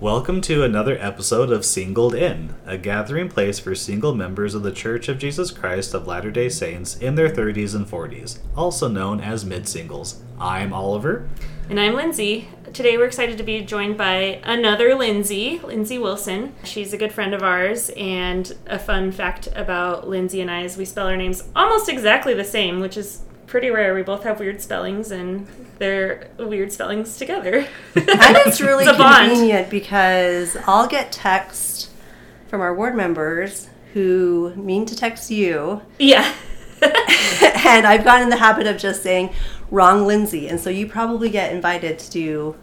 Welcome to another episode of Singled In, a gathering place for single members of the Church of Jesus Christ of Latter day Saints in their 30s and 40s, also known as mid singles. I'm Oliver. And I'm Lindsay. Today we're excited to be joined by another Lyndsie, Lyndsie Wilson. She's a good friend of ours, and a fun fact about Lyndsie and I is we spell our names almost exactly the same, which is pretty rare. We both have weird spellings, and they're weird spellings together. and it's really a bond. convenient because I'll get text from our ward members who mean to text you, yeah. and I've gotten in the habit of just saying wrong Lindsay, and so you probably get invited to do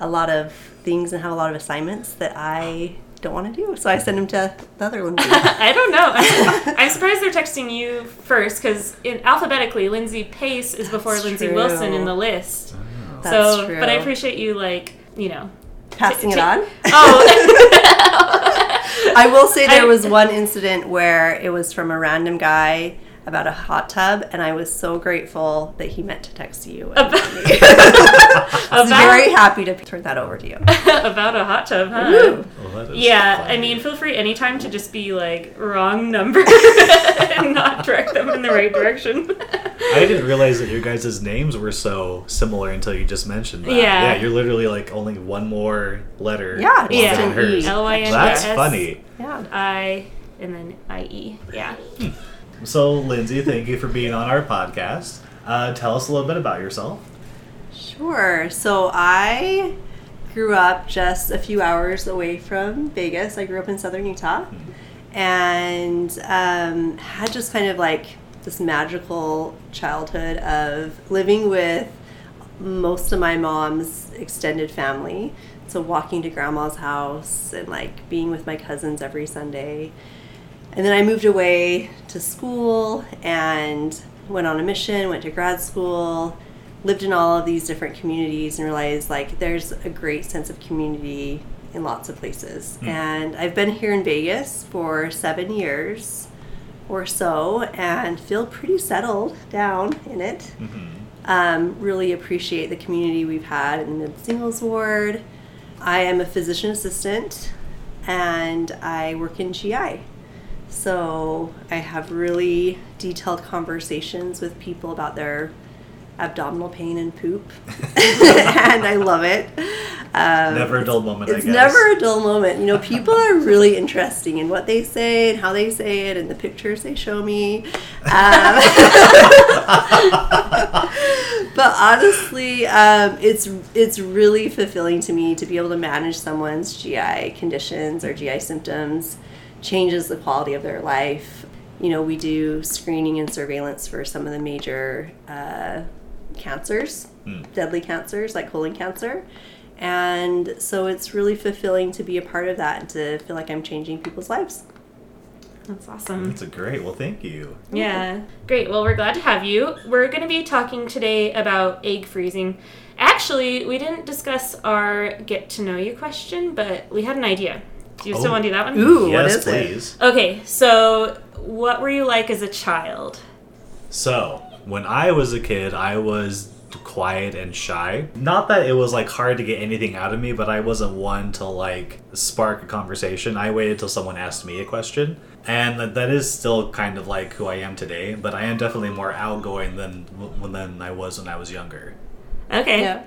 a lot of things and have a lot of assignments that I don't want to do, so I send them to the other Lindsay. I don't know. I'm, I'm surprised they're texting you first because alphabetically, Lindsay Pace is before That's Lindsay true. Wilson in the list. Oh. That's so, true. but I appreciate you, like, you know. passing it t- on. Oh, I will say there was one incident where it was from a random guy about a hot tub, and I was so grateful that he meant to text you. And I was about, very happy to turn that over to you. about a hot tub, huh? Well, Yeah, funny. I mean, feel free anytime to just be like wrong number and not direct them in the right direction. I didn't realize that your guys' names were so similar until you just mentioned that. Yeah. Yeah, you're literally like only one more letter. Yeah, Yeah. than hers. L-Y-N-D-S. That's funny. Yeah. I and then I E. Yeah. Hmm. So, Lyndsie, thank you for being on our podcast. Uh, tell us a little bit about yourself. Sure. So I grew up just a few hours away from Vegas. I grew up in southern Utah and um, had just kind of like this magical childhood of living with most of my mom's extended family. So walking to grandma's house and like being with my cousins every Sunday. And then I moved away to school and went on a mission, went to grad school, lived in all of these different communities and realized like there's a great sense of community in lots of places. And I've been here in Vegas for seven years or so and feel pretty settled down in it. Um, really appreciate the community we've had in the singles ward. I am a physician assistant and I work in GI. So I have really detailed conversations with people about their abdominal pain and poop, and I love it. Um, Never a dull moment, I It's guess. never a dull moment. You know, people are really interesting in what they say and how they say it and the pictures they show me. Um, but honestly, um, it's it's really fulfilling to me to be able to manage someone's GI conditions or GI symptoms, changes the quality of their life. You know, we do screening and surveillance for some of the major uh, cancers, deadly cancers like colon cancer. And so it's really fulfilling to be a part of that and to feel like I'm changing people's lives. That's awesome. That's a great. Well, thank you. Yeah. Great. Well, we're glad to have you. We're going to be talking today about egg freezing. Actually, we didn't discuss our get to know you question, but we had an idea. Do you still Oh. want to do that one? Ooh, what yes, is it? please. Okay, so what were you like as a child? So, when I was a kid, I was quiet and shy. Not that it was like hard to get anything out of me, but I wasn't one to like spark a conversation. I waited till someone asked me a question. And that, that is still kind of like who I am today, but I am definitely more outgoing than than I was when I was younger. Okay. Yeah.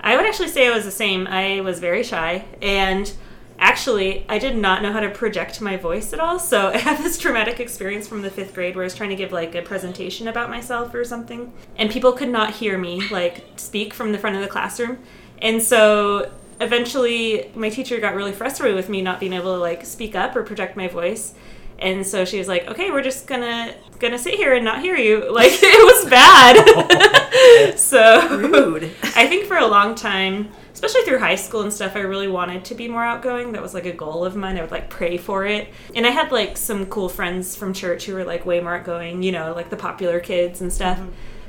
I would actually say I was the same. I was very shy and actually I did not know how to project my voice at all. So I have this traumatic experience from the 5th grade where I was trying to give like a presentation about myself or something and people could not hear me like speak from the front of the classroom. And so eventually my teacher got really frustrated with me not being able to like speak up or project my voice. And so she was like, "Okay, we're just gonna gonna sit here and not hear you." Like it was bad. so Rude. I think for a long time, especially through high school and stuff, I really wanted to be more outgoing. That was like a goal of mine. I would like pray for it. And I had like some cool friends from church who were like way more outgoing, you know, like the popular kids and stuff.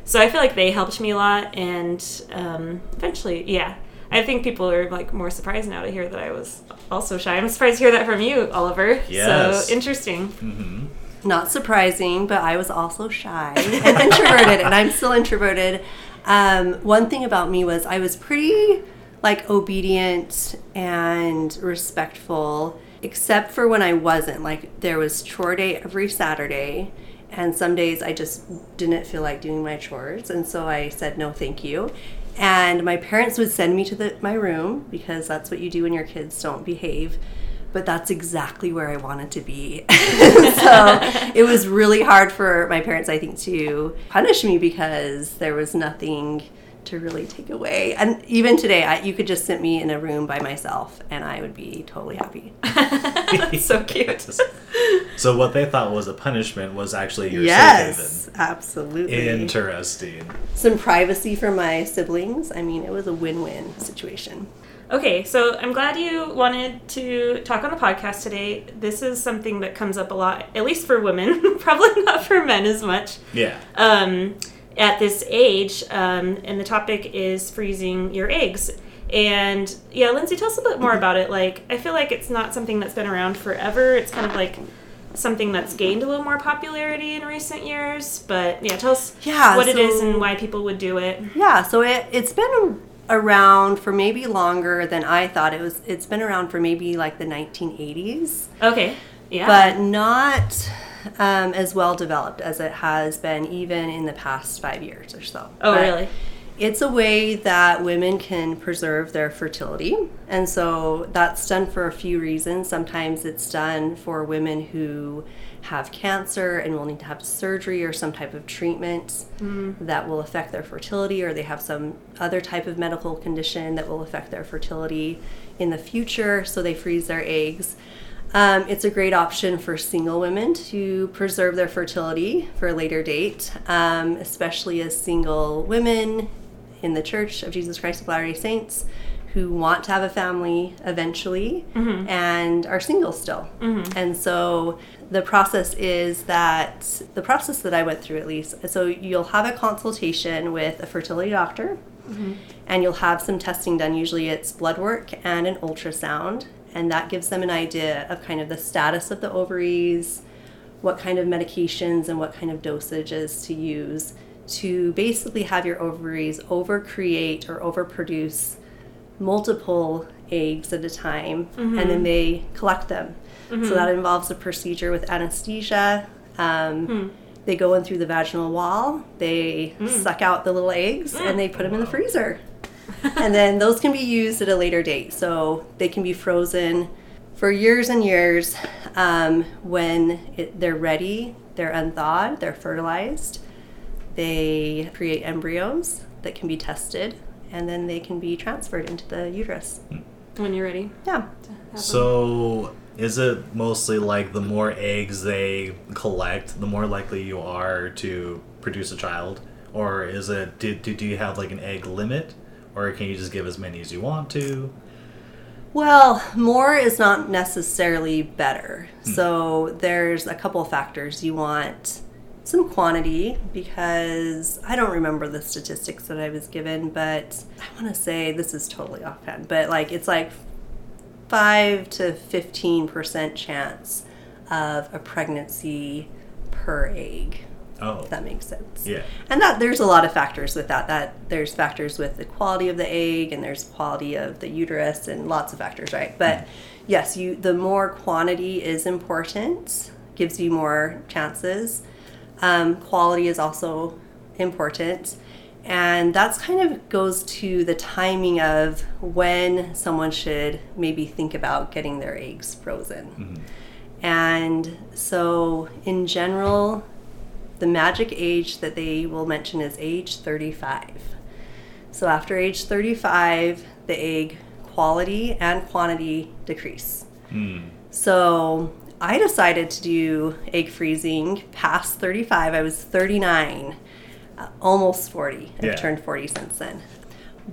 So I feel like they helped me a lot, and um, eventually, yeah. I think people are like more surprised now to hear that I was also shy. I'm surprised to hear that from you, Oliver. Yes. So interesting. Mm-hmm. Not surprising, but I was also shy and introverted, and I'm still introverted. Um, one thing about me was I was pretty like obedient and respectful, except for when I wasn't. Like there was chore day every Saturday, and some days I just didn't feel like doing my chores, and so I said no, thank you. And my parents would send me to the, my room because that's what you do when your kids don't behave but that's exactly where I wanted to be. so it was really hard for my parents, I think, to punish me because there was nothing to really take away. And even today, I, you could just sit me in a room by myself and I would be totally happy. That's so cute. So what they thought was a punishment was actually your yes, safe absolutely. Interesting. Some privacy for my siblings. I mean, it was a win win situation. Okay, so I'm glad you wanted to talk on the podcast today. This is something that comes up a lot, at least for women, probably not for men as much. Yeah. Um, at this age, um, and the topic is freezing your eggs. And yeah, Lyndsie, tell us a bit more about it. Like, I feel like it's not something that's been around forever. It's kind of like something that's gained a little more popularity in recent years. But yeah, tell us Yeah, what it is and why people would do it. Yeah, so it, it's been around for maybe longer than I thought it was. It's been around for maybe like the 1980s. Okay. Yeah. but not um, as well developed as it has been even in the past five years or so. oh, But really? It's a way that women can preserve their fertility. And so that's done for a few reasons. Sometimes it's done for women who have cancer and will need to have surgery or some type of treatment that will affect their fertility, or they have some other type of medical condition that will affect their fertility in the future. So they freeze their eggs. Um, it's a great option for single women to preserve their fertility for a later date, um, especially as single women in the Church of Jesus Christ of Latter day Saints who want to have a family eventually and are single still. And so the process is that the process that I went through, at least, so you'll have a consultation with a fertility doctor and you'll have some testing done. Usually it's blood work and an ultrasound, and that gives them an idea of kind of the status of the ovaries, what kind of medications and what kind of dosages to use to basically have your ovaries overcreate or overproduce multiple eggs at a time, and then mm-hmm. they collect them. So mm-hmm. that involves a procedure with anesthesia. Um, hmm. They go in through the vaginal wall, they hmm. suck out the little eggs, and hmm. they put them in the freezer. and then those can be used at a later date. So they can be frozen for years and years. Um, when it, they're ready, they're unthawed, they're fertilized. They create embryos that can be tested, and then they can be transferred into the uterus. when you're ready. Yeah. So is it mostly like the more eggs they collect, the more likely you are to produce a child? Or is it do, do, do you have like an egg limit? Or can you just give as many as you want to? Well, more is not necessarily better. Hmm. So there's a couple of factors. You want some quantity because I don't remember the statistics that I was given, but I want to say this is totally offhand, but like it's like 5 to 15% chance of a pregnancy per egg. Oh. If that makes sense. Yeah. And that there's a lot of factors with that. That there's factors with the quality of the egg and there's quality of the uterus and lots of factors, right? But yes, you the more quantity is important, gives you more chances. Um, quality is also important. And that's kind of goes to the timing of when someone should maybe think about getting their eggs frozen. And so, in general, the magic age that they will mention is age 35. So after age 35, the egg quality and quantity decrease. Hmm. So I decided to do egg freezing past 35. I was 39, uh, almost 40. I've Yeah. turned 40 since then.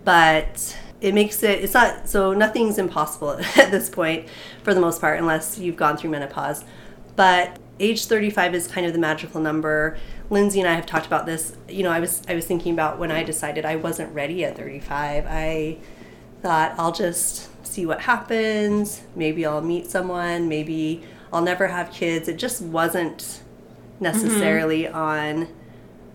But it makes it, it's not, so nothing's impossible at this point for the most part, unless you've gone through menopause. But age 35 is kind of the magical number. Lindsay and I have talked about this. You know, I was I was thinking about when I decided I wasn't ready at 35. I thought I'll just see what happens. Maybe I'll meet someone. Maybe I'll never have kids. It just wasn't necessarily mm-hmm. on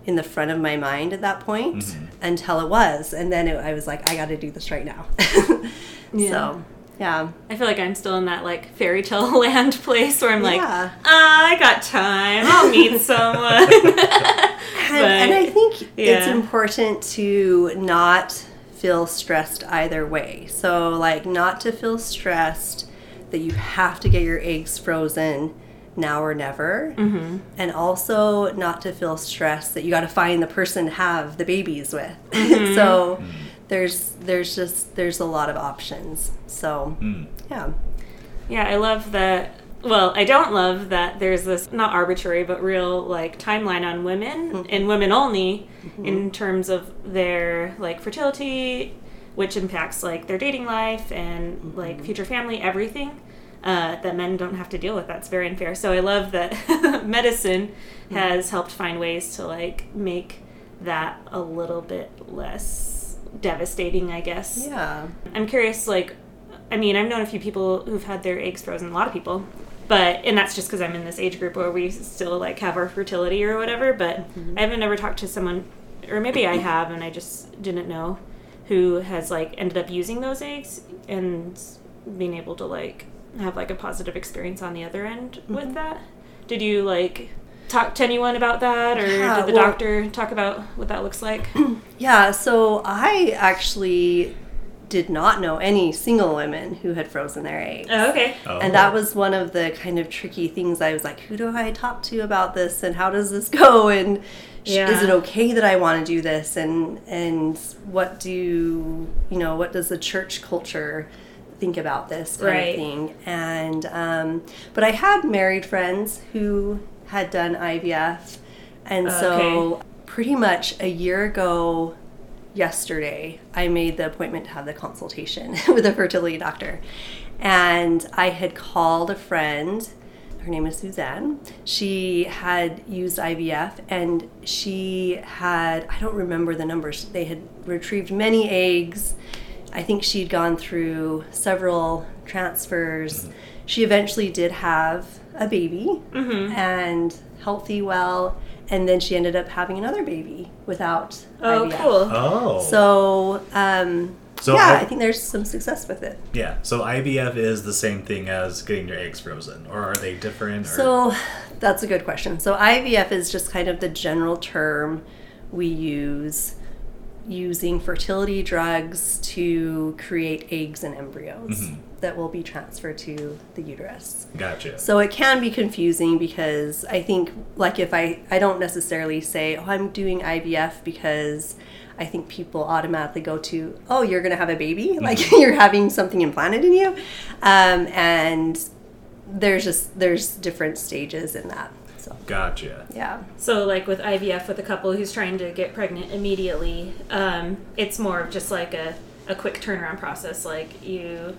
in the front of my mind at that point mm-hmm. until it was, and then it, I was like, I got to do this right now. Yeah. So, yeah. I feel like I'm still in that like fairy tale land place where I'm like, Yeah. "Ah, I got time. I'll meet someone. And, and I think it's important to not feel stressed either way. So, like, not to feel stressed that you have to get your eggs frozen now or never. Mm-hmm. And also not to feel stressed that you got to find the person to have the babies with. so, there's there's just there's a lot of options. So, hmm. yeah. yeah, I love that. Well, I don't love that there's this not arbitrary but real like timeline on women mm-hmm. and women only mm-hmm. in terms of their like fertility, which impacts like their dating life and mm-hmm. like future family, everything. Uh, that men don't have to deal with. That's very unfair. So I love that medicine has helped find ways to like make that a little bit less devastating, I guess. Yeah. I'm curious, like, I mean, I've known a few people who've had their eggs frozen, a lot of people, but, and that's just because I'm in this age group where we still, like, have our fertility or whatever, but mm-hmm. I haven't ever talked to someone, or maybe I have and I just didn't know, who has, like, ended up using those eggs and being able to, like, have, like, a positive experience on the other end with mm-hmm. that. Did you, like, talk to anyone about that, or Yeah, did the well- doctor talk about what that looks like? Yeah, so I actually did not know any single women who had frozen their eggs. oh, okay. Oh. And that was one of the kind of tricky things. I was like, who do I talk to about this and how does this go? And Yeah. is it okay that I want to do this? And and what do you know, what does the church culture think about this kind Right. of thing? And um, but I had married friends who had done IVF. And so pretty much a year ago yesterday i made the appointment to have the consultation with a fertility doctor. And i had called a friend her name is suzanne. She had used ivf and she had i don't remember the numbers they had retrieved many eggs. I think she'd gone through several transfers she eventually did have a baby and healthy well and then she ended up having another baby without Oh, IVF. cool. Oh. So, um, So yeah, I- I, think there's some success with it. yeah. So IVF is the same thing as getting your eggs frozen, or are they different? Or? So, that's a good question. So, IVF is just kind of the general term we use using fertility drugs to create eggs and embryos Mm-hmm. That will be transferred to the uterus. gotcha. So it can be confusing because I think like if I I don't necessarily say oh I'm doing IVF because I think people automatically go to oh you're gonna have a baby like you're having something implanted in you, um, and there's just there's different stages in that. So Gotcha. yeah, So, like with IVF, with a couple who's trying to get pregnant immediately, um, it's more of just like a, a quick turnaround process. Like you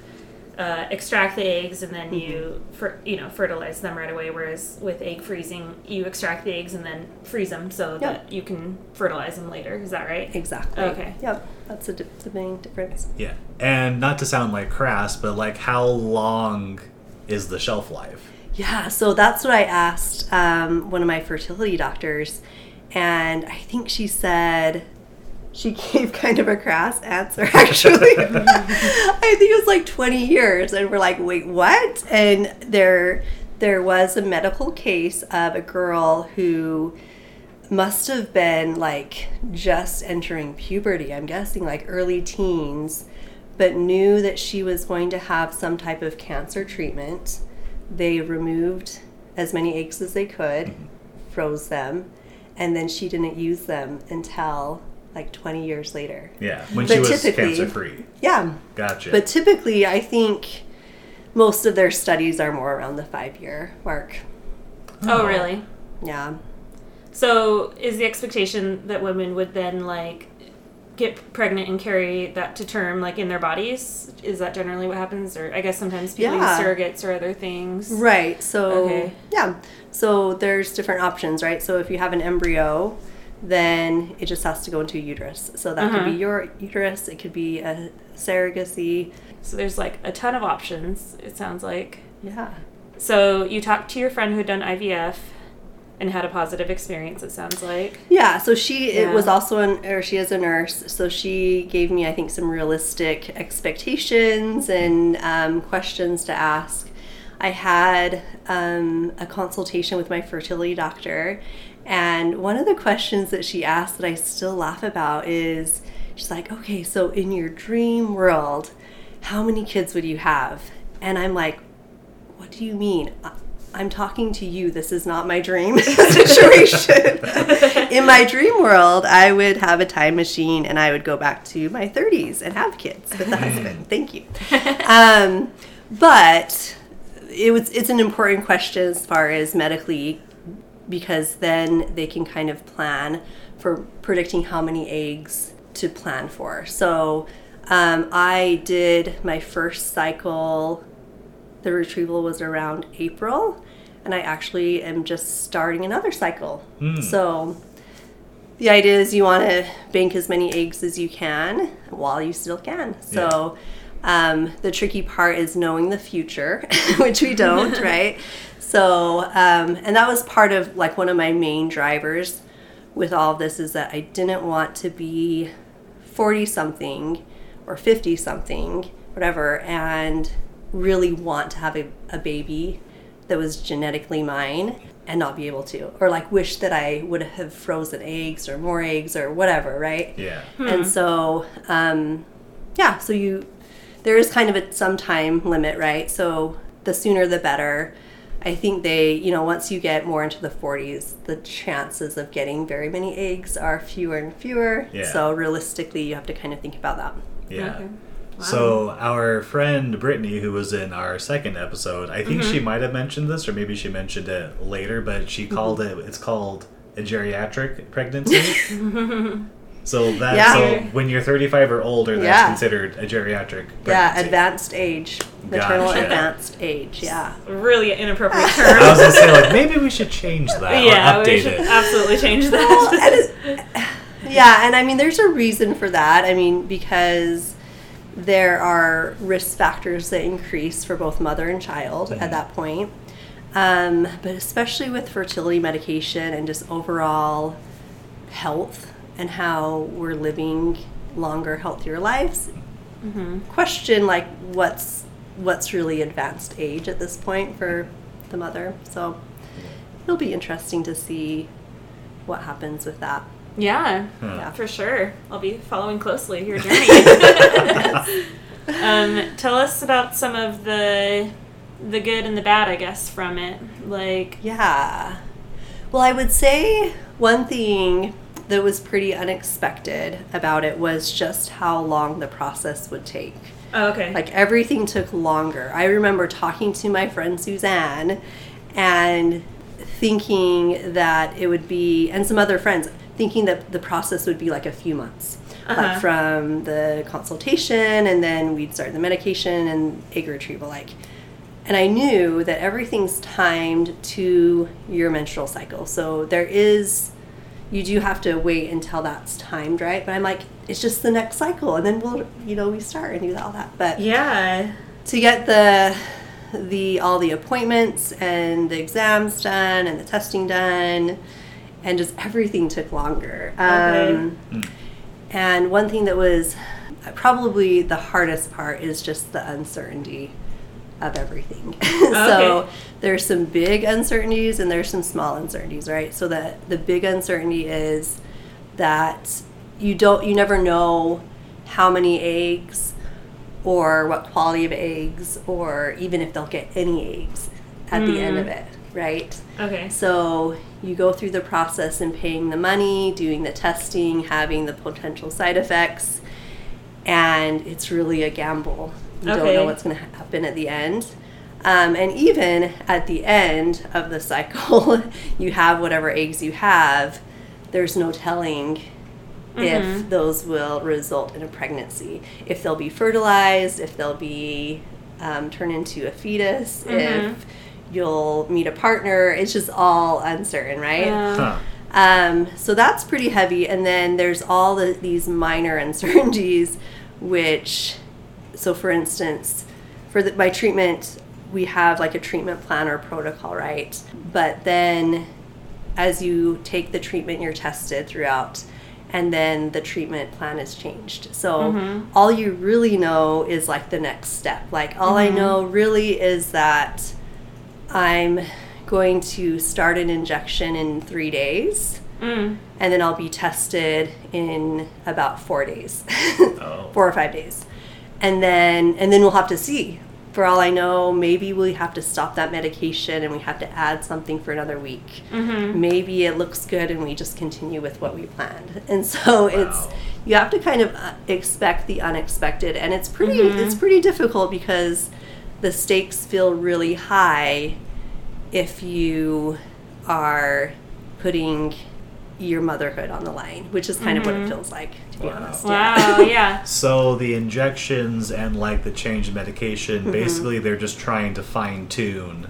uh, extract the eggs and then you, fer- you know, fertilize them right away. Whereas with egg freezing, you extract the eggs and then freeze them so Yep. that you can fertilize them later. Is that right? exactly. Okay. Yep, that's a di- the main difference. Yeah. And not to sound like crass, but like how long is the shelf life? Yeah, so that's what I asked um, one of my fertility doctors, and I think she said she gave kind of a crass answer. Actually, I think it was like twenty years, and we're like, wait, what? And there, there was a medical case of a girl who must have been like just entering puberty. I'm guessing like early teens, but knew that she was going to have some type of cancer treatment. They removed as many eggs as they could, mm-hmm. froze them, and then she didn't use them until like 20 years later. Yeah. When But she was typically- cancer free. Yeah, Gotcha. but typically I think most of their studies are more around the five year mark. Oh, oh, really? Yeah. So is the expectation that women would then like get pregnant and carry that to term, like in their bodies? Is that generally what happens? Or I guess sometimes people Yeah. use surrogates or other things. Right. So Okay. yeah. So there's different options, right? So if you have an embryo, then it just has to go into a uterus. So that could Uh-huh. be your uterus. It could be a surrogacy. So there's like a ton of options, it sounds like. Yeah. So you talked to your friend who had done IVF and had a positive experience, it sounds like. Yeah, so she it was also an or she is a nurse, so she gave me I think some realistic expectations and um, questions to ask. I had um, a consultation with my fertility doctor, and one of the questions that she asked that I still laugh about is she's like, "Okay, so in your dream world, how many kids would you have?" And I'm like, what do you mean? I'm talking to you. This is not my dream situation. In my dream world, I would have a time machine and I would go back to my 30s and have kids with a husband. Thank you. Um, but it was it's an important question as far as medically because then they can kind of plan for predicting how many eggs to plan for. So um, I did my first cycle the retrieval was around April, and I actually am just starting another cycle. So the idea is you want to bank as many eggs as you can while you still can. So um, the tricky part is knowing the future, which we don't, right? So, um, and that was part of like one of my main drivers with all this is that I didn't want to be 40 something or 50 something, whatever, and really want to have a, a baby that was genetically mine and not be able to. Or like wish that I would have frozen eggs or more eggs or whatever, right? Yeah. And so, um, yeah, so you, there is kind of a some time limit, right? So the sooner the better. I think they, you know, once you get more into the 40s, the chances of getting very many eggs are fewer and fewer. Yeah. So realistically, you have to kind of think about that. Yeah. Okay. So our friend Brittany, who was in our second episode, I think Mm-hmm. she might have mentioned this, or maybe she mentioned it later, but she called it. It's called a geriatric pregnancy. so that Yeah. so when you're 35 or older, that's Yeah. considered a geriatric. Pregnancy. Yeah, advanced age, maternal Gotcha. advanced age. Yeah. Really inappropriate term. I was gonna say like maybe we should change that yeah, or we update should it. absolutely change Well, that. and yeah, and I mean, there's a reason for that. I mean, because there are risk factors that increase for both mother and child at that point. Um, but especially with fertility medication and just overall health and how we're living longer, healthier lives, question like what's what's really advanced age at this point for the mother. So it'll be interesting to see what happens with that. yeah, Yeah. for sure. I'll be following closely your journey. um, tell us about some of the the good and the bad, I guess, from it. Like, Yeah. Well, I would say one thing that was pretty unexpected about it was just how long the process would take. oh, okay, Like everything took longer. I remember talking to my friend Suzanne and thinking that it would be, and some other friends, thinking that the process would be like a few months. Uh-huh. Like from the consultation, and then we'd start the medication and egg retrieval. Like, and I knew that everything's timed to your menstrual cycle. So there is, you do have to wait until that's timed, right? But I'm like, it's just the next cycle, and then we'll, you know, we start and do all that. But yeah, to get the the all the appointments and the exams done and the testing done and just everything took longer Okay. um, and one thing that was probably the hardest part is just the uncertainty of everything. Oh, so Okay. there's some big uncertainties and there's some small uncertainties right? So that the big uncertainty is that you don't you never know how many eggs or what quality of eggs or even if they'll get any eggs at the end of mm. it right? Okay, so you go through the process in paying the money doing the testing having the potential side effects and it's really a gamble you don't know what's going to happen at the end um, and even at the end of the cycle you have whatever eggs you have there's no telling if those will result in a pregnancy, if they'll be fertilized, if they'll be um, turned into a fetus, if you'll meet a partner. It's just all uncertain, right? Yeah. Huh. Um, so that's pretty heavy. And then there's all the, these minor uncertainties, which, so for instance, for the, my treatment, we have like a treatment plan or protocol, right? But then as you take the treatment, you're tested throughout. And then the treatment plan is changed. So all you really know is like the next step. Like all I know really is that I'm going to start an injection in three days, Mm. and then I'll be tested in about four days, Oh. four or five days, and then and then we'll have to see. For all I know, maybe we have to stop that medication and we have to add something for another week. Mm-hmm. Maybe it looks good and we just continue with what we planned. And so it's you have to kind of uh, expect the unexpected, and it's pretty Mm-hmm. it's pretty difficult because the stakes feel really high if you are putting your motherhood on the line, which is kind of what it feels like, to be Wow. honest. Wow. Yeah. So the injections and like the change in medication, Mm-hmm. basically they're just trying to fine tune.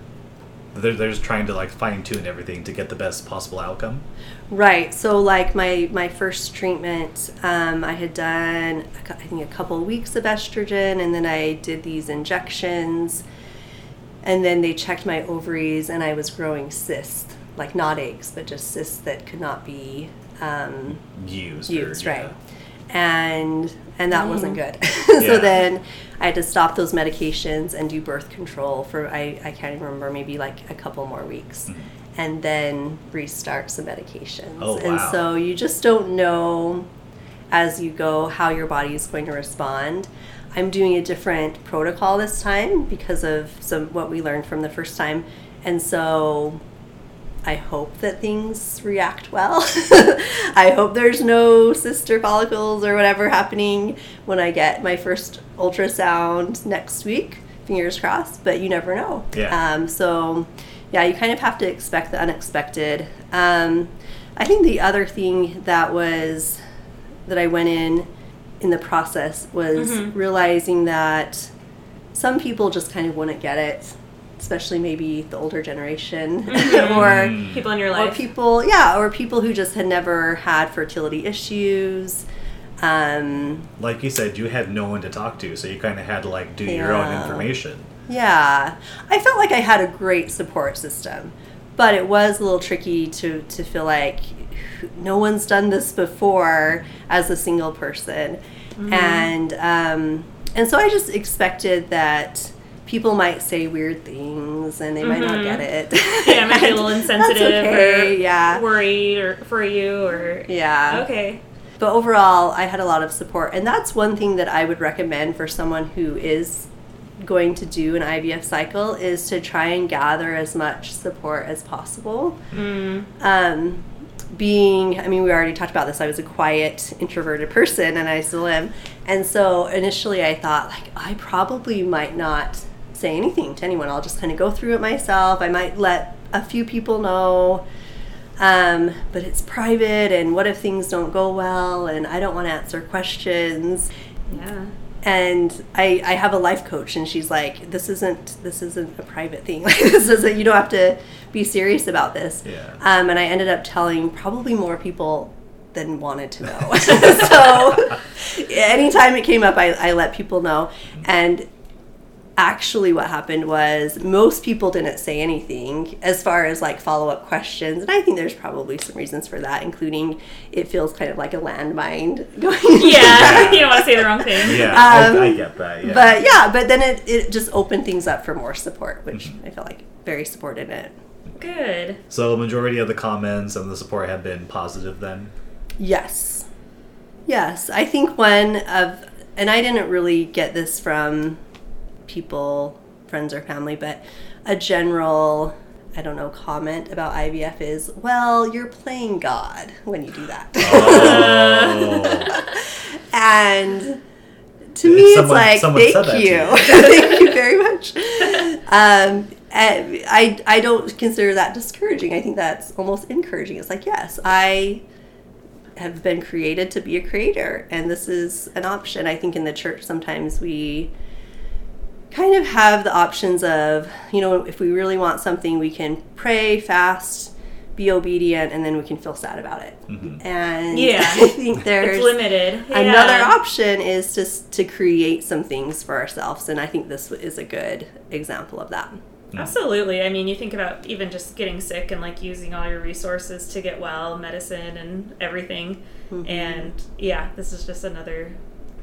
They're, they're just trying to like fine tune everything to get the best possible outcome. Right. So, like my my first treatment, um, I had done I think a couple of weeks of estrogen, and then I did these injections, and then they checked my ovaries, and I was growing cysts, like not eggs, but just cysts that could not be um, Used. or- used, yeah. Right? And and that wasn't mm. good. Yeah. so then I had to stop those medications and do birth control for I, I can't even remember maybe like a couple more weeks, mm. and then restart some medications. Oh, And wow. so you just don't know as you go how your body is going to respond. I'm doing a different protocol this time because of some what we learned from the first time, and so I hope that things react well. I hope there's no sister follicles or whatever happening when I get my first ultrasound next week. Fingers crossed, but you never know. Yeah. Um, so, yeah, you kind of have to expect the unexpected. Um, I think the other thing that was that I went in in the process was realizing that some people just kind of wouldn't get it, especially maybe the older generation or People in your life. or people yeah or people who just had never had fertility issues um, Like you said, you had no one to talk to, so you kind of had to like do your own information. yeah. I felt like i had a great support system but it was a little tricky to, to feel like no one's done this before as a single person. And um, and so i just expected that people might say weird things and they might not get it yeah, might be a little insensitive okay, or yeah worried or for you or yeah okay. But overall, I had a lot of support. And that's one thing that I would recommend for someone who is going to do an IVF cycle is to try and gather as much support as possible. Um, being, I mean, we already talked about this. I was a quiet, introverted person, and I still am. And so initially, I thought, like, I probably might not say anything to anyone. I'll just kind of go through it myself. I might let a few people know um, but it's private and what if things don't go well and i don't want to answer questions Yeah. and I, I have a life coach and she's like this isn't this isn't a private thing like this isn't you don't have to be serious about this Yeah. um, and i ended up telling probably more people than wanted to know so anytime it came up I, I let people know and actually what happened was most people didn't say anything as far as like follow-up questions and i think there's probably some reasons for that including it feels kind of like a landmine going Yeah. you don't want to say the wrong thing. Yeah, I, Um, I get that. Yeah. but yeah but then it, it just opened things up for more support which i feel like very supported in it Good. so majority of the comments and the support have been positive then. yes yes i think one of and i didn't really get this from people friends or family but a general i don't know comment about ivf is well you're playing god when you do that Oh. and to me, Someone- it's like, thank you, you." thank you very much. Um, I I don't consider that discouraging. I think that's almost encouraging. It's like, yes, I have been created to be a creator, and this is an option. I think in the church sometimes we kind of have the options of, you know, if we really want something, we can pray, fast, be obedient, and then we can feel sad about it. Mm-hmm. And Yeah. I think there's It's limited. another Yeah. option is just to create some things for ourselves, and I think this is a good example of that. Absolutely. I mean, you think about even just getting sick and like using all your resources to get well, medicine and everything. Mm-hmm. And yeah, this is just another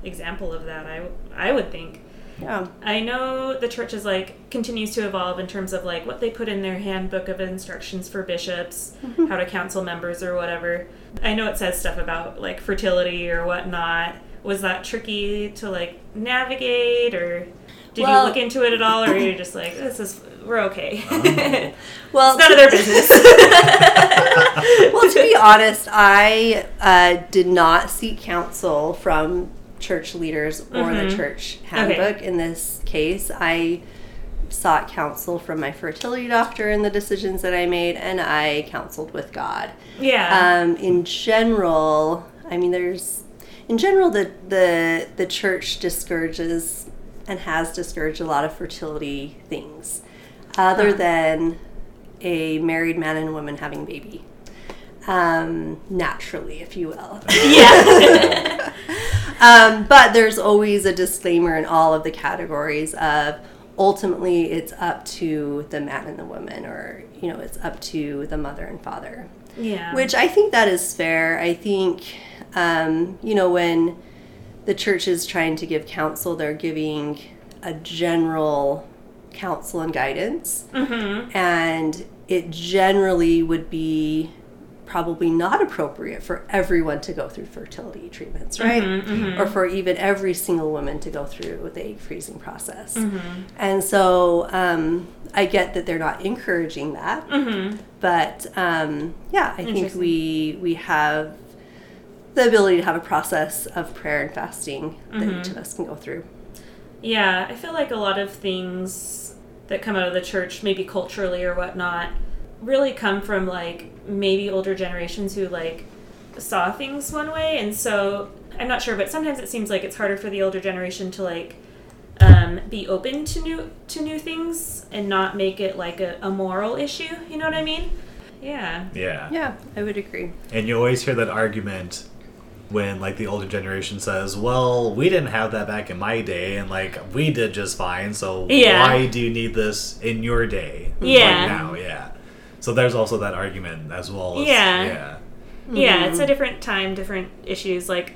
example of that. I I would think. Yeah. I know the church is like continues to evolve in terms of like what they put in their handbook of instructions for bishops, how to counsel members or whatever. I know it says stuff about like fertility or whatnot. Was that tricky to like navigate or did Well- you look into it at all or you're you just like this is we're okay? Well, it's none of their business. well, to be honest, I uh, did not seek counsel from church leaders or the Mhm. church Okay. handbook in this case. I sought counsel from my fertility doctor in the decisions that I made, and I counseled with God. yeah. Um, in general, I mean, there's in general the the the church discourages and has discouraged a lot of fertility things, other Huh. than a married man and woman having a baby, um, naturally, if you will. yeah. Um, but there's always a disclaimer in all of the categories of ultimately it's up to the man and the woman, or you know, it's up to the mother and father. yeah. Which I think that is fair. I think, um, you know, when the church is trying to give counsel, they're giving a general counsel and guidance. Mhm. And it generally would be probably not appropriate for everyone to go through fertility treatments, right? Or for even every single woman to go through the egg freezing process. And so um, I get that they're not encouraging that. Mhm. But um, yeah, I think we we have the ability to have a process of prayer and fasting that Mm-hmm. each of us can go through. Yeah, I feel like a lot of things that come out of the church, maybe culturally or whatnot, really come from like maybe older generations who like saw things one way, and so I'm not sure, but sometimes it seems like it's harder for the older generation to like um, be open to new to new things and not make it like a, a moral issue. You know what I mean? Yeah. Yeah. Yeah, I would agree. And you always hear that argument when like the older generation says, "Well, we didn't have that back in my day, and like we did just fine. So Yeah. why do you need this in your day? Yeah. Like now, yeah." So there's also that argument as well. As, Yeah. yeah. Yeah, it's a different time, different issues. Like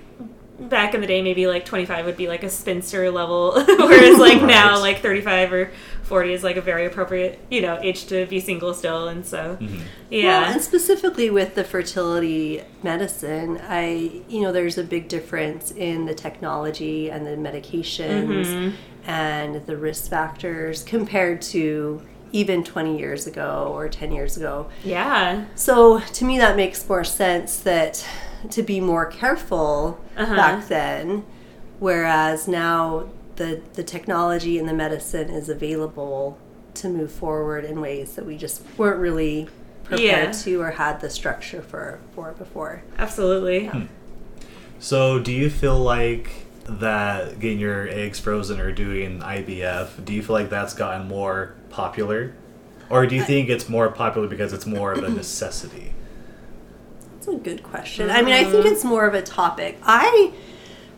back in the day, maybe like 25 would be like a spinster level, whereas like now, like 35 or 40 is like a very appropriate, you know, age to be single still. And so, Mm-hmm. yeah. Well, and specifically with the fertility medicine, I you know there's a big difference in the technology and the medications Mm-hmm. and the risk factors compared to even 20 years ago or 10 years ago. yeah. So to me, that makes more sense that to be more careful Uh-huh. back then, whereas now the the technology and the medicine is available to move forward in ways that we just weren't really prepared Yeah. to or had the structure for for before. Absolutely. So do you feel like that getting your eggs frozen or doing IVF? Do you feel like that's gotten more popular, or do you think it's more popular because it's more of a necessity? That's a good question. I mean, I think it's more of a topic. I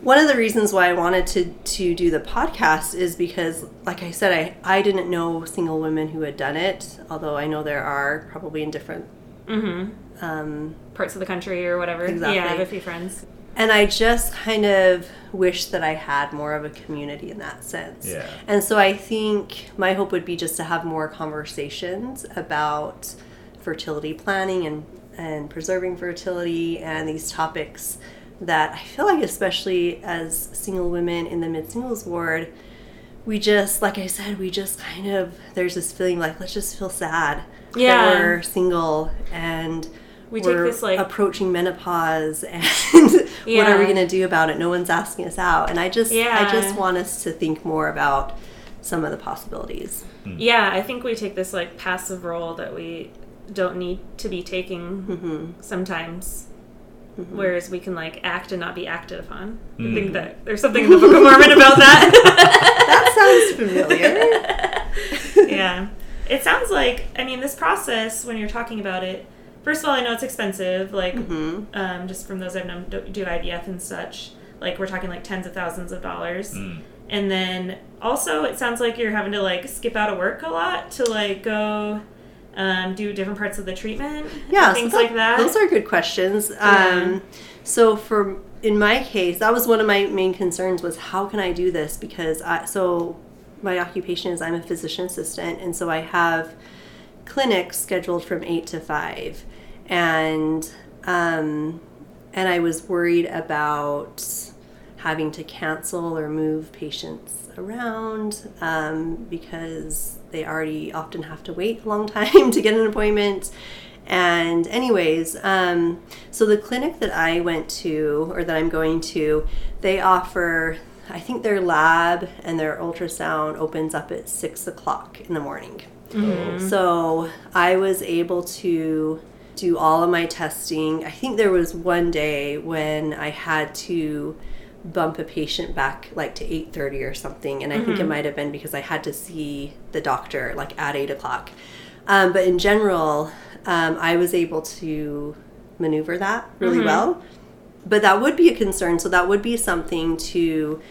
one of the reasons why I wanted to to do the podcast is because, like I said, I I didn't know single women who had done it. Although I know there are probably in different. Mm-hmm. Um, Parts of the country or whatever. Exactly. Yeah, I have a few friends. And I just kind of wish that I had more of a community in that sense. Yeah. And so I think my hope would be just to have more conversations about fertility planning and, and preserving fertility and these topics that I feel like, especially as single women in the mid singles ward, we just, like I said, we just kind of, there's this feeling like, let's just feel sad Yeah. that we're single and We take we're this, like- approaching menopause and what are we going to do about it? No one's asking us out. And I just, I just want us to think more about some of the possibilities. Hmm. Yeah, I think we take this like passive role that we don't need to be taking Mm-hmm. sometimes. Mm-hmm. whereas we can like act and not be acted upon. I think hmm. that there's something in the Book of Mormon about that. That sounds familiar. yeah. It sounds like, I mean, this process, when you're talking about it, first of all, I know it's expensive, like, Mm-hmm. um, just from those I've known do, do IVF and such. Like, we're talking like tens of thousands of dollars. Mm. And then also, it sounds like you're having to like skip out of work a lot to like go um, do different parts of the treatment. and yeah, so things that- like that. Those are good questions. Um, so for in my case, that was one of my main concerns was how can I do this because I so my occupation is I'm a physician assistant and so I have clinics scheduled from eight to five, and um, and I was worried about having to cancel or move patients around um, because they already often have to wait a long time to get an appointment. And, anyways, um, so the clinic that I went to or that I'm going to, they offer, I think their lab and their ultrasound opens up at six o'clock in the morning. So I was able to do all of my testing. I think there was one day when I had to bump a patient back like to 8.30 or something and i think it might have been because i had to see the doctor like at 8 o'clock. Um, but in general um, i was able to maneuver that really well. But that would be a concern. So that would be something to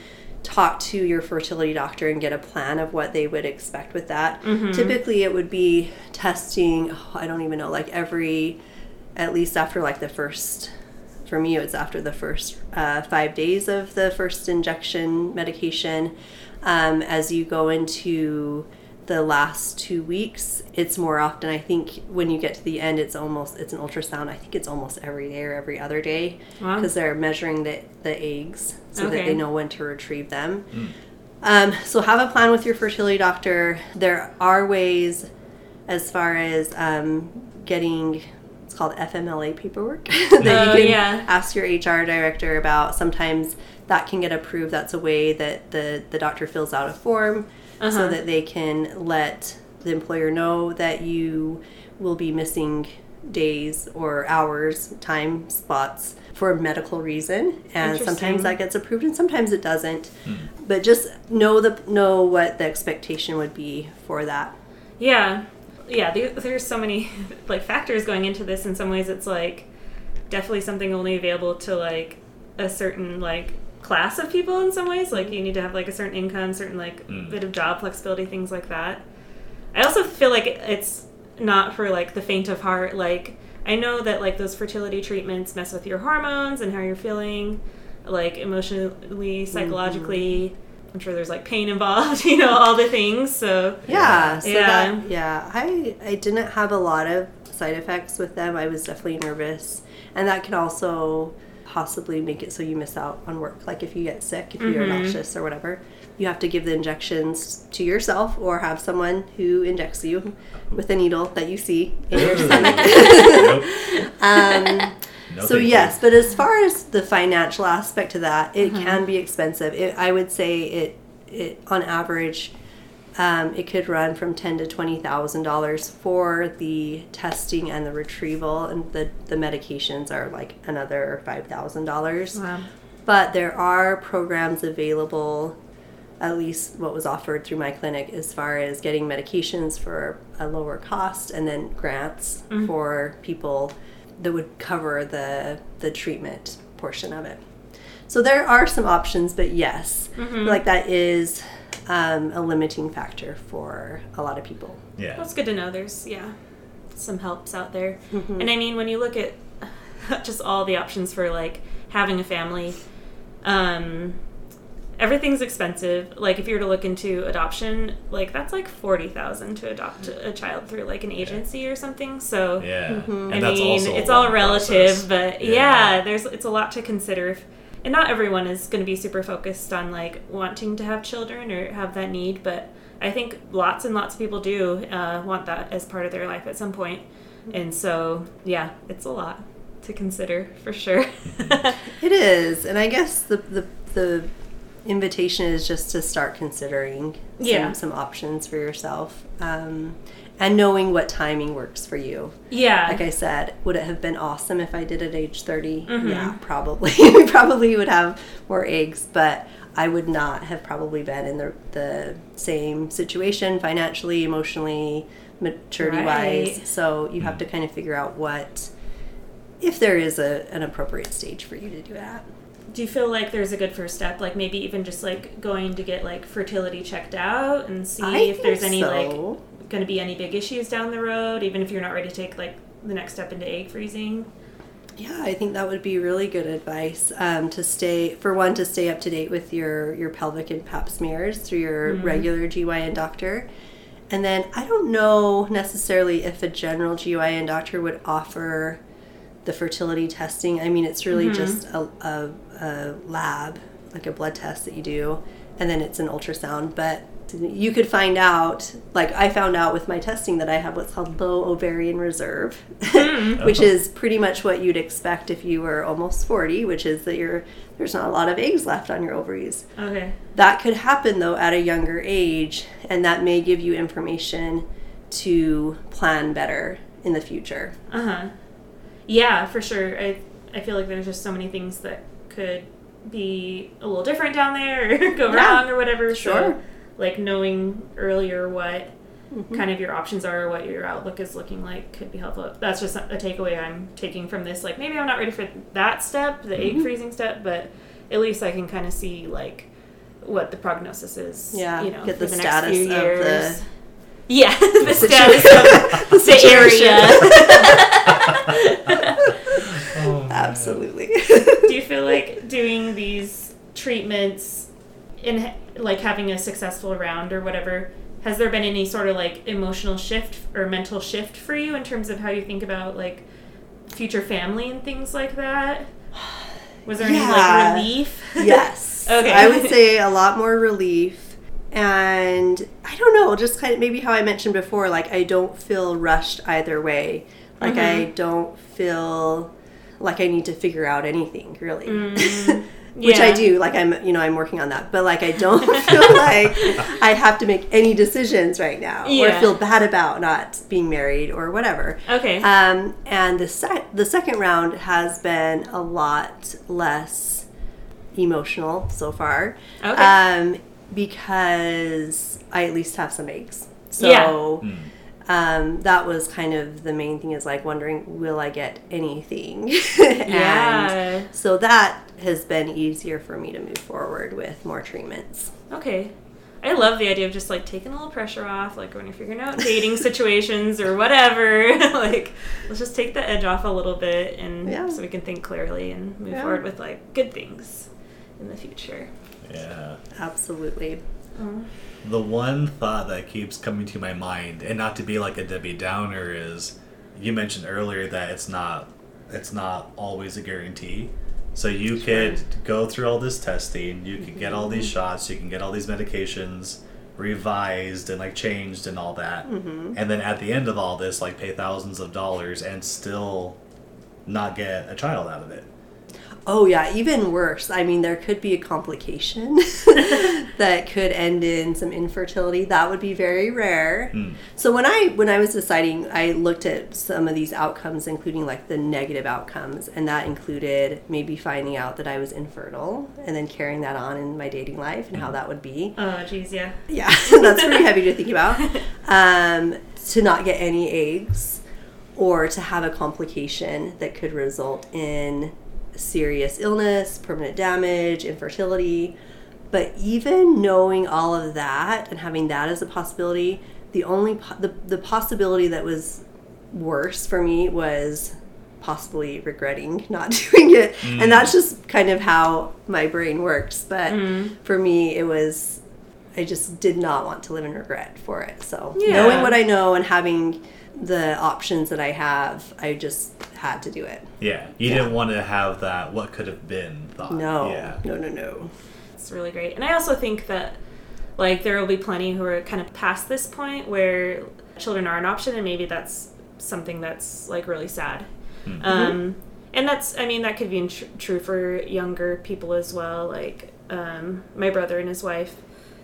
talk to your fertility doctor and get a plan of what they would expect with that. Typically it would be testing oh, i don't even know like every at least after like the first for me it's after the first uh, five days of the first injection medication. Um, as you go into the last two weeks it's more often i think when you get to the end it's almost it's an ultrasound i think it's almost every day or every other day Wow. because they're measuring the, the eggs so that they know when to retrieve them um, so have a plan with your fertility doctor there are ways as far as um, getting it's called FMLA paperwork that Oh, you can yeah. ask your HR director about. Sometimes that can get approved. That's a way that the, the doctor fills out a form so Uh-huh. that they can let the employer know that you will be missing days or hours, time spots for a medical reason. And sometimes that gets approved and sometimes it doesn't. But just know the know what the expectation would be for that. Yeah, yeah. There, there's so many like factors going into this. In some ways, it's like definitely something only available to like a certain like class of people. In some ways, like you need to have like a certain income, certain like Mm. bit of job flexibility, things like that. I also feel like it's not for like the faint of heart. Like I know that like those fertility treatments mess with your hormones and how you're feeling, like emotionally, psychologically. I'm sure there's like pain involved, you know, all the things. So Yeah. So Yeah. that yeah, I I didn't have a lot of side effects with them. I was definitely nervous, and that can also possibly make it so you miss out on work. Like if you get sick, if you're Mhm. nauseous or whatever, you have to give the injections to yourself or have someone who injects you with a needle that you see in your stomach. Nope. um, No, so thank you. yes, but as far as the financial aspect to that, it can be expensive. It, I would say it it on average, um, it could run from ten to twenty thousand dollars for the testing and the retrieval, and the the medications are like another five thousand dollars. wow. But there are programs available, at least what was offered through my clinic, as far as getting medications for a lower cost, and then grants for people that would cover the the treatment portion of it. So there are some options, but yes, feel like that is um, a limiting factor for a lot of people. Yeah. Well, it's good to know there's yeah some helps out there. Mm-hmm. And I mean, when you look at just all the options for like having a family, um, everything's expensive. Like if you were to look into adoption, like that's like forty thousand to adopt a child through like an agency or something. So Yeah. And I that's mean, also it's all relative, process. but yeah. there's it's a lot to consider. And not everyone is going to be super focused on like wanting to have children or have that need, but I think lots and lots of people do uh, want that as part of their life at some point. And so, yeah, it's a lot to consider for sure. It is, and I guess the the, the invitation is just to start considering some, Yeah. some options for yourself. Um, and knowing what timing works for you. Yeah. Like I said, would it have been awesome if I did at age 30? Mm-hmm. Yeah, probably. we probably would have more eggs, but I would not have probably been in the, the same situation financially, emotionally, maturity Right. wise. So you have to kind of figure out what, if there is a, an appropriate stage for you to do that. Do you feel like there's a good first step? Like maybe even just like going to get like fertility checked out and see I if there's any so. like going to be any big issues down the road, even if you're not ready to take like the next step into egg freezing. Yeah, I think that would be really good advice um, to stay for one to stay up to date with your your pelvic and pap smears through your regular GYN doctor, and then I don't know necessarily if a general GYN doctor would offer the fertility testing. I mean, it's really just a, a, a lab, like a blood test that you do, and then it's an ultrasound. But you could find out, like I found out with my testing that I have what's called low ovarian reserve, which Oh. is pretty much what you'd expect if you were almost 40, which is that you're, there's not a lot of eggs left on your ovaries. Okay. That could happen though at a younger age, and that may give you information to plan better in the future. Uh huh. Yeah, for sure. I I feel like there's just so many things that could be a little different down there or go Yeah, wrong or whatever. sure. So, like knowing earlier what Mm-hmm. kind of your options are, what your outlook is looking like, could be helpful. That's just a takeaway I'm taking from this. Like maybe I'm not ready for that step, the Mm-hmm. egg freezing step, but at least I can kind of see like what the prognosis is. Yeah, you know, get for the the, status next few of years. the- yeah, the situation. status of the situation. area. Oh. Absolutely. do you feel like doing these treatments in like having a successful round or whatever has there been any sort of like emotional shift or mental shift for you in terms of how you think about like future family and things like that was there Yeah. any like relief yes. Okay. I would say a lot more relief. And I don't know, just kind of maybe how I mentioned before, like I don't feel rushed either way. Like I mm-hmm. don't feel like I need to figure out anything really. Mm. Which I do, like I'm, you know, I'm working on that. But like, I don't feel like I have to make any decisions right now, or feel bad about not being married or whatever. okay Um, and the sec- the second round has been a lot less emotional so far. Okay. Um, because I at least have some eggs. So Yeah. Um, that was kind of the main thing is like wondering, will I get anything? and Yeah. so that has been easier for me to move forward with more treatments. okay I love the idea of just like taking a little pressure off, like when you're figuring out dating situations or whatever. like, let's just take the edge off a little bit, and Yeah. so we can think clearly and move Yeah. forward with like good things in the future. Yeah. Absolutely. The one thought that keeps coming to my mind, and not to be like a Debbie Downer, is you mentioned earlier that it's not it's not always a guarantee. So you could go through all this testing, you could get all these mm-hmm. shots, you can get all these medications revised and like changed and all that, mm-hmm. and then at the end of all this, like pay thousands of dollars and still not get a child out of it. Oh yeah, even worse. I mean, there could be a complication that could end in some infertility. That would be very rare. So when I when I was deciding, I looked at some of these outcomes, including like the negative outcomes, and that included maybe finding out that I was infertile and then carrying that on in my dating life and how that would be. Oh, geez, yeah. Yeah, that's pretty heavy to think about. Um, to not get any eggs, or to have a complication that could result in serious illness, permanent damage, infertility. But even knowing all of that and having that as a possibility, the only po- the, the possibility that was worse for me was possibly regretting not doing it. And mm. that's just kind of how my brain works. But mm. for me, it was I just did not want to live in regret for it. So Yeah. knowing what I know and having the options that I have, I just had to do it. Yeah, you Yeah. didn't want to have that what could have been thought. No, Yeah. no, no, no. It's really great. And I also think that like there will be plenty who are kind of past this point where children are an option and maybe that's something that's like really sad. Um, and that's I mean that could be tr- true for younger people as well. Like um, my brother and his wife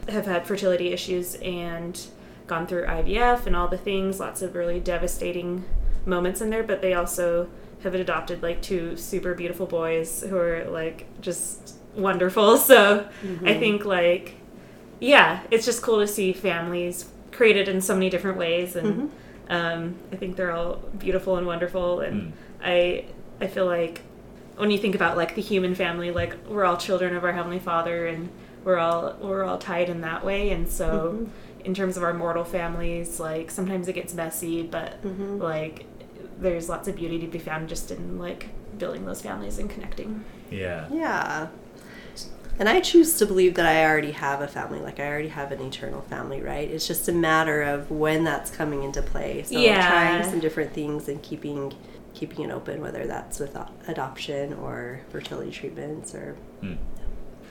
have had fertility issues and gone through IVF and all the things, lots of really devastating moments in there, but they also have adopted like two super beautiful boys who are like just wonderful. So I mm-hmm. think like yeah, it's just cool to see families created in so many different ways and mm-hmm. um, I think they're all beautiful and wonderful and mm. I I feel like when you think about like the human family, like we're all children of our heavenly Father, and we're all we're all tied in that way. And so, mm-hmm. In terms of our mortal families, like sometimes it gets messy, but mm-hmm. like there's lots of beauty to be found just in like building those families and connecting. Yeah. Yeah. And I choose to believe that I already have a family, like I already have an eternal family, right? It's just a matter of when that's coming into play. So Yeah. trying some different things and keeping keeping it open, whether that's with adoption or fertility treatments or hmm.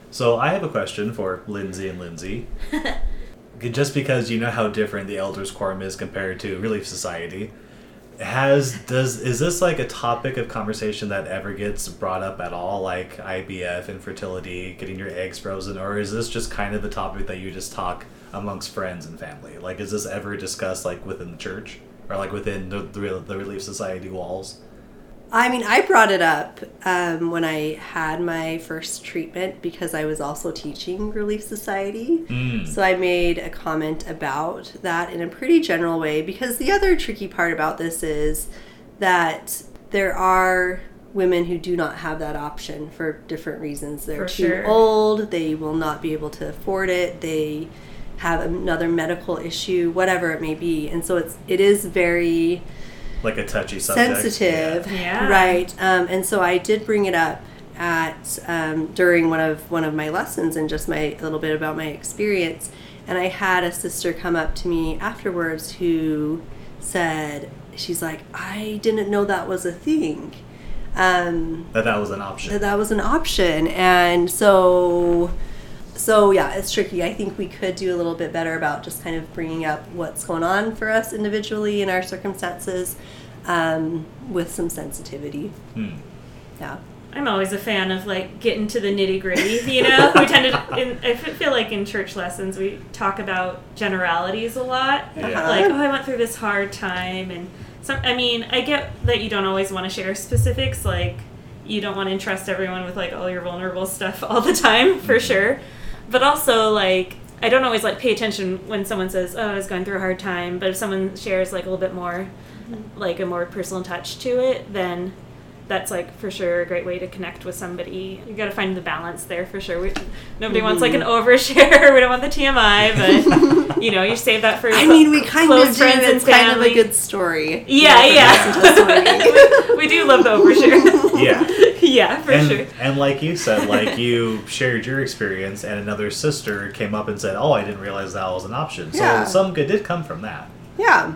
So I have a question for Lindsay and Lindsay. Just because you know how different the Elders Quorum is compared to Relief Society, has does is this like a topic of conversation that ever gets brought up at all, like IVF infertility, getting your eggs frozen, or is this just kind of the topic that you just talk amongst friends and family? Like, is this ever discussed like within the church or like within the the, the Relief Society walls? I mean, I brought it up um, when I had my first treatment because I was also teaching Relief Society. Mm. So I made a comment about that in a pretty general way because the other tricky part about this is that there are women who do not have that option for different reasons. They're For too sure. old, they will not be able to afford it, they have another medical issue, whatever it may be. And so it's it is very Like a touchy subject. sensitive, Yeah. right? Um, and so I did bring it up at um, during one of one of my lessons and just my a little bit about my experience. And I had a sister come up to me afterwards who said, "She's like, I didn't know that was a thing." Um, That that was an option. that that was an option and so so yeah it's tricky i think we could do a little bit better about just kind of bringing up what's going on for us individually in our circumstances um, with some sensitivity Hmm. yeah I'm always a fan of like getting to the nitty gritty. You know, we tend to. In, I f- feel like in church lessons we talk about generalities a lot. Yeah. Like, oh, I went through this hard time, and some. I mean, I get that you don't always want to share specifics. Like, you don't want to entrust everyone with like all your vulnerable stuff all the time, for sure. But also, like, I don't always like pay attention when someone says, "Oh, I was going through a hard time." But if someone shares like a little bit more, mm-hmm. like a more personal touch to it, then that's like for sure a great way to connect with somebody. You got to find the balance there for sure. We, nobody wants like an mm-hmm. overshare. we don't want the TMI, but you know, you save that for. i mean we kind close of do friends and it's kind of a good story Yeah, You know, yeah. for listen to a story. we do love the overshare. Yeah. yeah, for and, sure. and like you said, like you shared your experience, and another sister came up and said, "Oh, I didn't realize that was an option." So Yeah. some good did come from that. yeah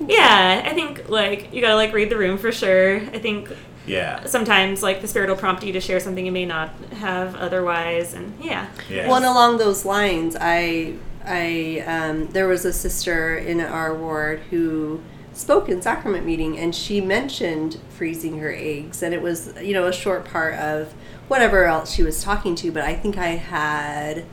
Yeah, I think like you gotta like read the room for sure. I think Yeah, sometimes like the spirit will prompt you to share something you may not have otherwise, and yeah. yeah. Well, and along those lines, I, I, um, there was a sister in our ward who spoke in sacrament meeting, and she mentioned freezing her eggs, and it was, you know, a short part of whatever else she was talking to. But I think I had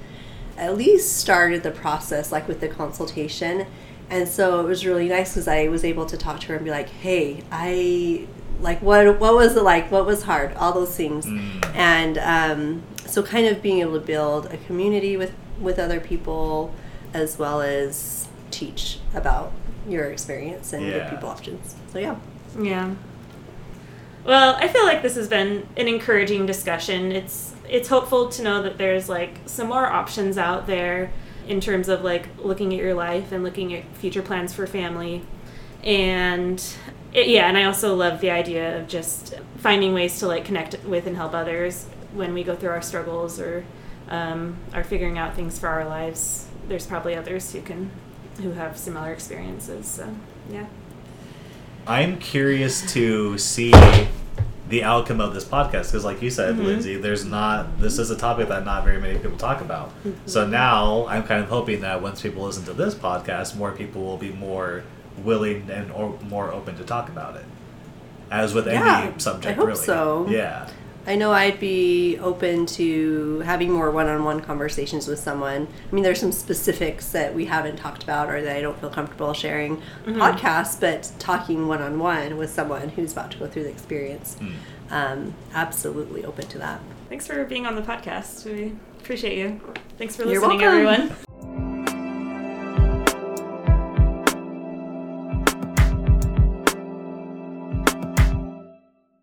at least started the process, like with the consultation, and so it was really nice because I was able to talk to her and be like, "Hey, I." Like what? What was it like? What was hard? All those things, Mm. and um, so kind of being able to build a community with with other people as well as teach about your experience and Yeah. give people options so yeah Yeah. Well, I feel like this has been an encouraging discussion. It's it's hopeful to know that there's like some more options out there in terms of like looking at your life and looking at future plans for family. And it, yeah, and I also love the idea of just finding ways to like connect with and help others when we go through our struggles or um, are figuring out things for our lives. There's probably others who can who have similar experiences. So yeah. I'm curious to see the outcome of this podcast because, like you said, mm-hmm. Lyndsie, there's not. This is a topic that not very many people talk about. Mm-hmm. So now I'm kind of hoping that once people listen to this podcast, more people will be more willing and or more open to talk about it. As with Yeah, any subject, I hope really. so. Yeah. I know I'd be open to having more one-on-one conversations with someone. I mean, there's some specifics that we haven't talked about or that I don't feel comfortable sharing podcasts, but talking one-on-one with someone who's about to go through the experience, um, absolutely open to that. Thanks for being on the podcast. We appreciate you. Thanks for You're listening, welcome. everyone.